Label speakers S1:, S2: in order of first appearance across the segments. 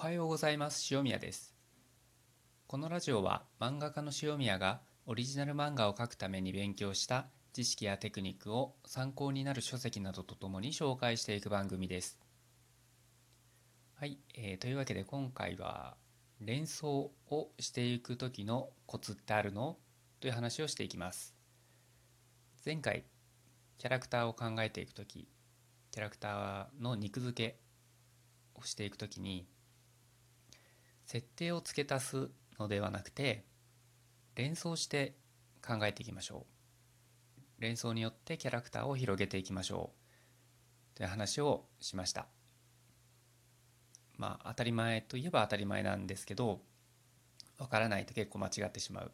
S1: はようございます。塩宮です。このラジオは漫画家の塩宮がオリジナル漫画を描くために勉強した知識やテクニックを参考になる書籍などとともに紹介していく番組です。はい、えー、というわけで今回は連想をしていく時のコツってあるの？という話をしていきます。前回キャラクターを考えていく時キャラクターの肉付けをしていく時に設定を付け足すのではなくて連想して考えていきましょう。連想によってキャラクターを広げていきましょう。という話をしました。まあ当たり前といえば当たり前なんですけどわからないと結構間違ってしまう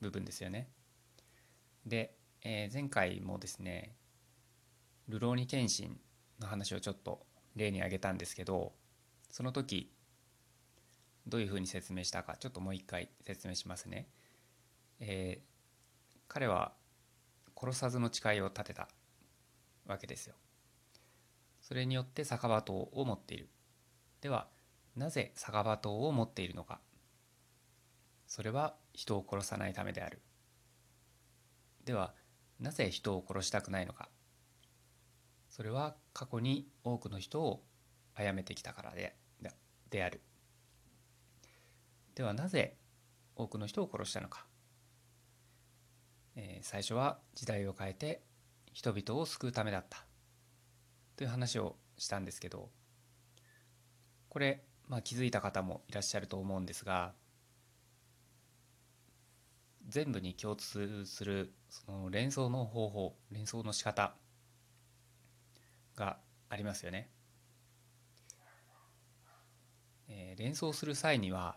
S1: 部分ですよね。で、えー、前回もですね「ルローニケンシン」の話をちょっと例に挙げたんですけどその時どういうふうに説明したかちょっともう一回説明しますね。えー、彼は殺さずの誓いを立てたわけですよ。それによって酒場刀を持っている。ではなぜ酒場刀を持っているのか。それは人を殺さないためである。ではなぜ人を殺したくないのか。それは過去に多くの人を殺めてきたからでである。ではなぜ多くの人を殺したのか、えー、最初は時代を変えて人々を救うためだったという話をしたんですけどこれ、まあ、気づいた方もいらっしゃると思うんですが全部に共通するその連想の方法連想の仕方がありますよね。えー、連想する際には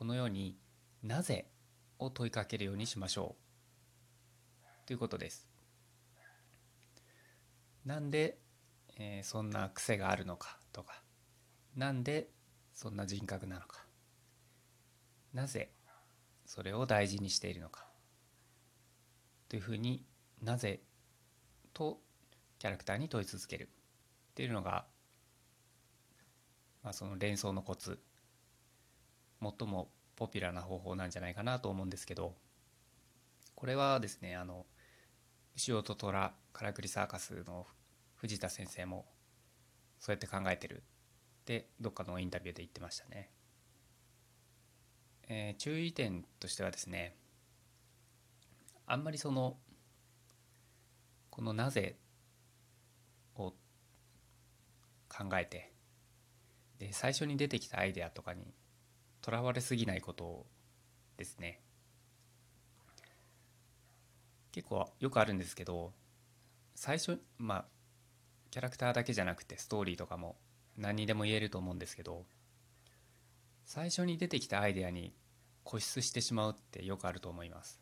S1: このように「なぜ?」を問いかけるようにしましょうということです。なんで、えー、そんな癖があるのかとかなんでそんな人格なのかなぜそれを大事にしているのかというふうになぜ？とキャラクターに問い続けるっていうのが、まあ、その連想のコツ最もポピュラーな方法なんじゃないかなと思うんですけどこれはですねあの牛尾と虎からくりサーカスの藤田先生もそうやって考えてるってどっかのインタビューで言ってましたね。えー、注意点としてはですねあんまりそのこの「なぜ」を考えてで最初に出てきたアイデアとかにとらわれすぎないことですね。結構よくあるんですけど最初まあキャラクターだけじゃなくてストーリーとかも何にでも言えると思うんですけど最初に出てきたアイデアに固執してしまうってよくあると思います。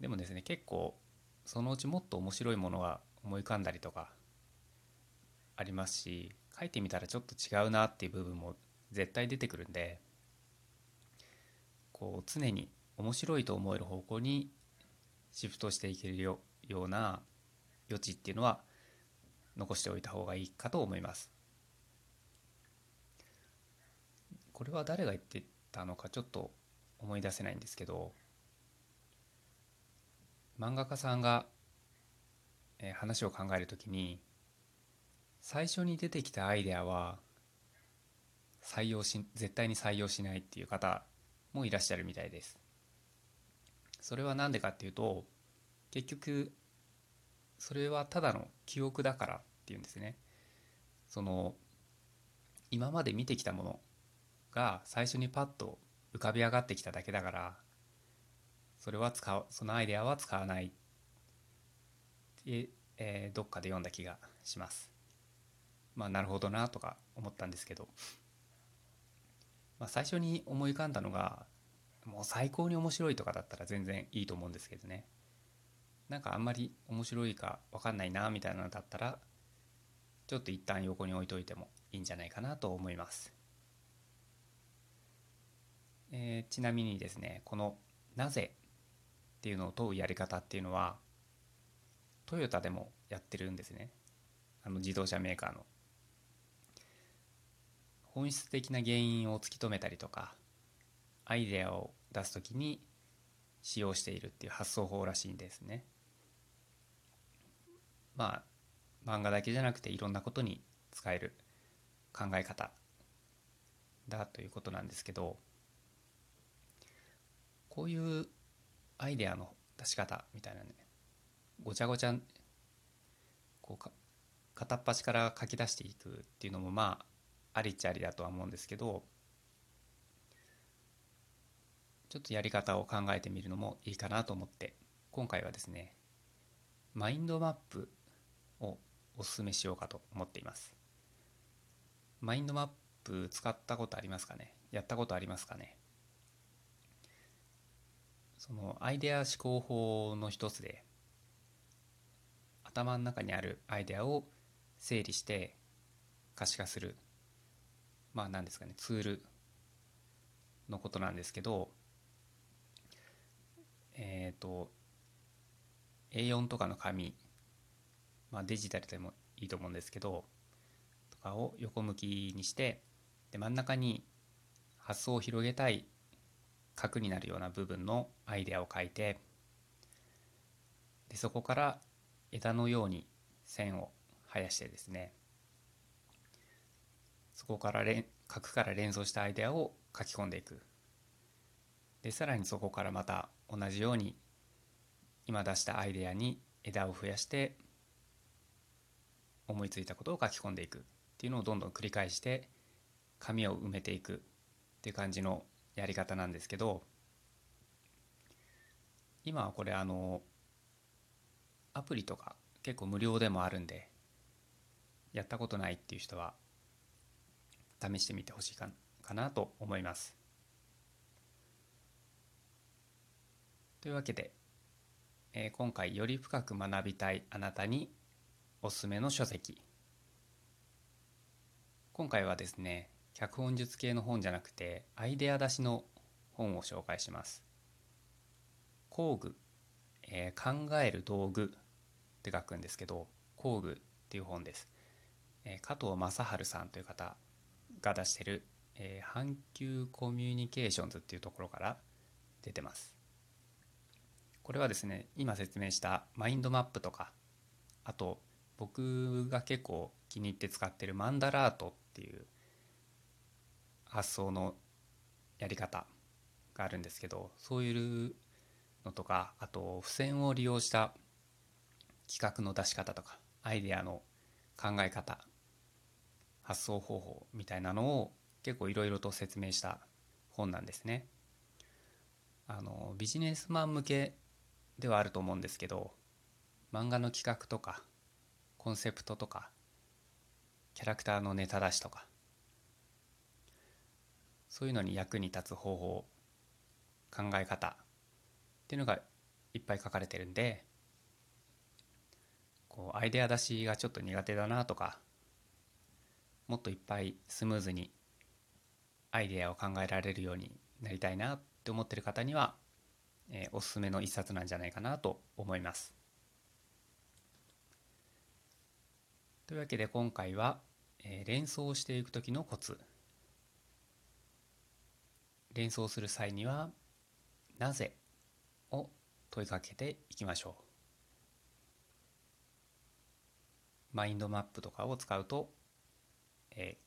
S1: でもですね結構そのうちもっと面白いものが思い浮かんだりとかありますし書いてみたらちょっと違うなっていう部分も絶対出てくるんでこう常に面白いと思える方向にシフトしていけるよような余地っていうのは残しておいた方がいいかと思います。これは誰が言ってたのかちょっと思い出せないんですけど漫画家さんが話を考えるときに最初に出てきたアイデアは採用し絶対に採用しないっていう方もいらっしゃるみたいです。それは何でかっていうと結局それはただの記憶だからっていうんですね。その今まで見てきたものが最初にパッと浮かび上がってきただけだからそれは使うそのアイデアは使わないって、えー、どっかで読んだ気がします。まあなるほどなとか思ったんですけど。まあ、最初に思い浮かんだのがもう最高に面白いとかだったら全然いいと思うんですけどね。なんかあんまり面白いか分かんないなみたいなのだったらちょっと一旦横に置いといてもいいんじゃないかなと思います、えー、ちなみにですねこの「なぜ」っていうのを問うやり方っていうのはトヨタでもやってるんですね。あの自動車メーカーの。本質的な原因を突き止めたりとかアイデアを出す時に使用しているっていう発想法らしいんですね。まあ漫画だけじゃなくていろんなことに使える考え方だということなんですけどこういうアイデアの出し方みたいなねごちゃごちゃこうか片っ端から書き出していくっていうのもまあありっちゃありだとは思うんですけどちょっとやり方を考えてみるのもいいかなと思って今回はですねマインドマップをおすすめしようかと思っています。マインドマップ使ったことありますかね？やったことありますかね？そのアイデア思考法の一つで頭の中にあるアイデアを整理して可視化するまあ何ですかねツールのことなんですけどえっ、ー、と A4 とかの紙、まあ、デジタルでもいいと思うんですけどとかを横向きにしてで真ん中に発想を広げたい核になるような部分のアイデアを書いてでそこから枝のように線を生やしてですねそこから核から連想したアイデアを書き込んでいく。でさらにそこからまた同じように今出したアイデアに枝を増やして思いついたことを書き込んでいく。っていうのをどんどん繰り返して紙を埋めていく。っていう感じのやり方なんですけど今はこれあのアプリとか結構無料でもあるんでやったことないっていう人は試してみてほしいかなと思います。というわけで、えー、今回より深く学びたいあなたにおすすめの書籍。今回はですね脚本術系の本じゃなくてアイデア出しの本を紹介します。工具、えー、考える道具って書くんですけど工具っていう本です、えー、加藤正治さんという方が出してる、えー、阪急コミュニケーションズっていうところから出てます。これはですね今説明したマインドマップとかあと僕が結構気に入って使ってるマンダラートっていう発想のやり方があるんですけどそういうのとかあと付箋を利用した企画の出し方とかアイデアの考え方発想方法みたいなのを結構いろいろと説明した本なんですね。あのビジネスマン向けではあると思うんですけど漫画の企画とかコンセプトとかキャラクターのネタ出しとかそういうのに役に立つ方法考え方っていうのがいっぱい書かれてるんでこうアイデア出しがちょっと苦手だなとかもっといっぱいスムーズにアイデアを考えられるようになりたいなって思ってる方にはえー、おすすめの一冊なんじゃないかなと思います。というわけで今回は、えー、連想していく時のコツ連想する際には「なぜ?」を問いかけていきましょう。マインドマップとかを使うと、え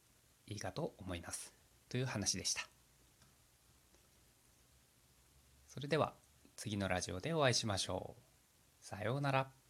S1: ー、いいかと思いますという話でした。それでは次のラジオでお会いしましょう。さようなら。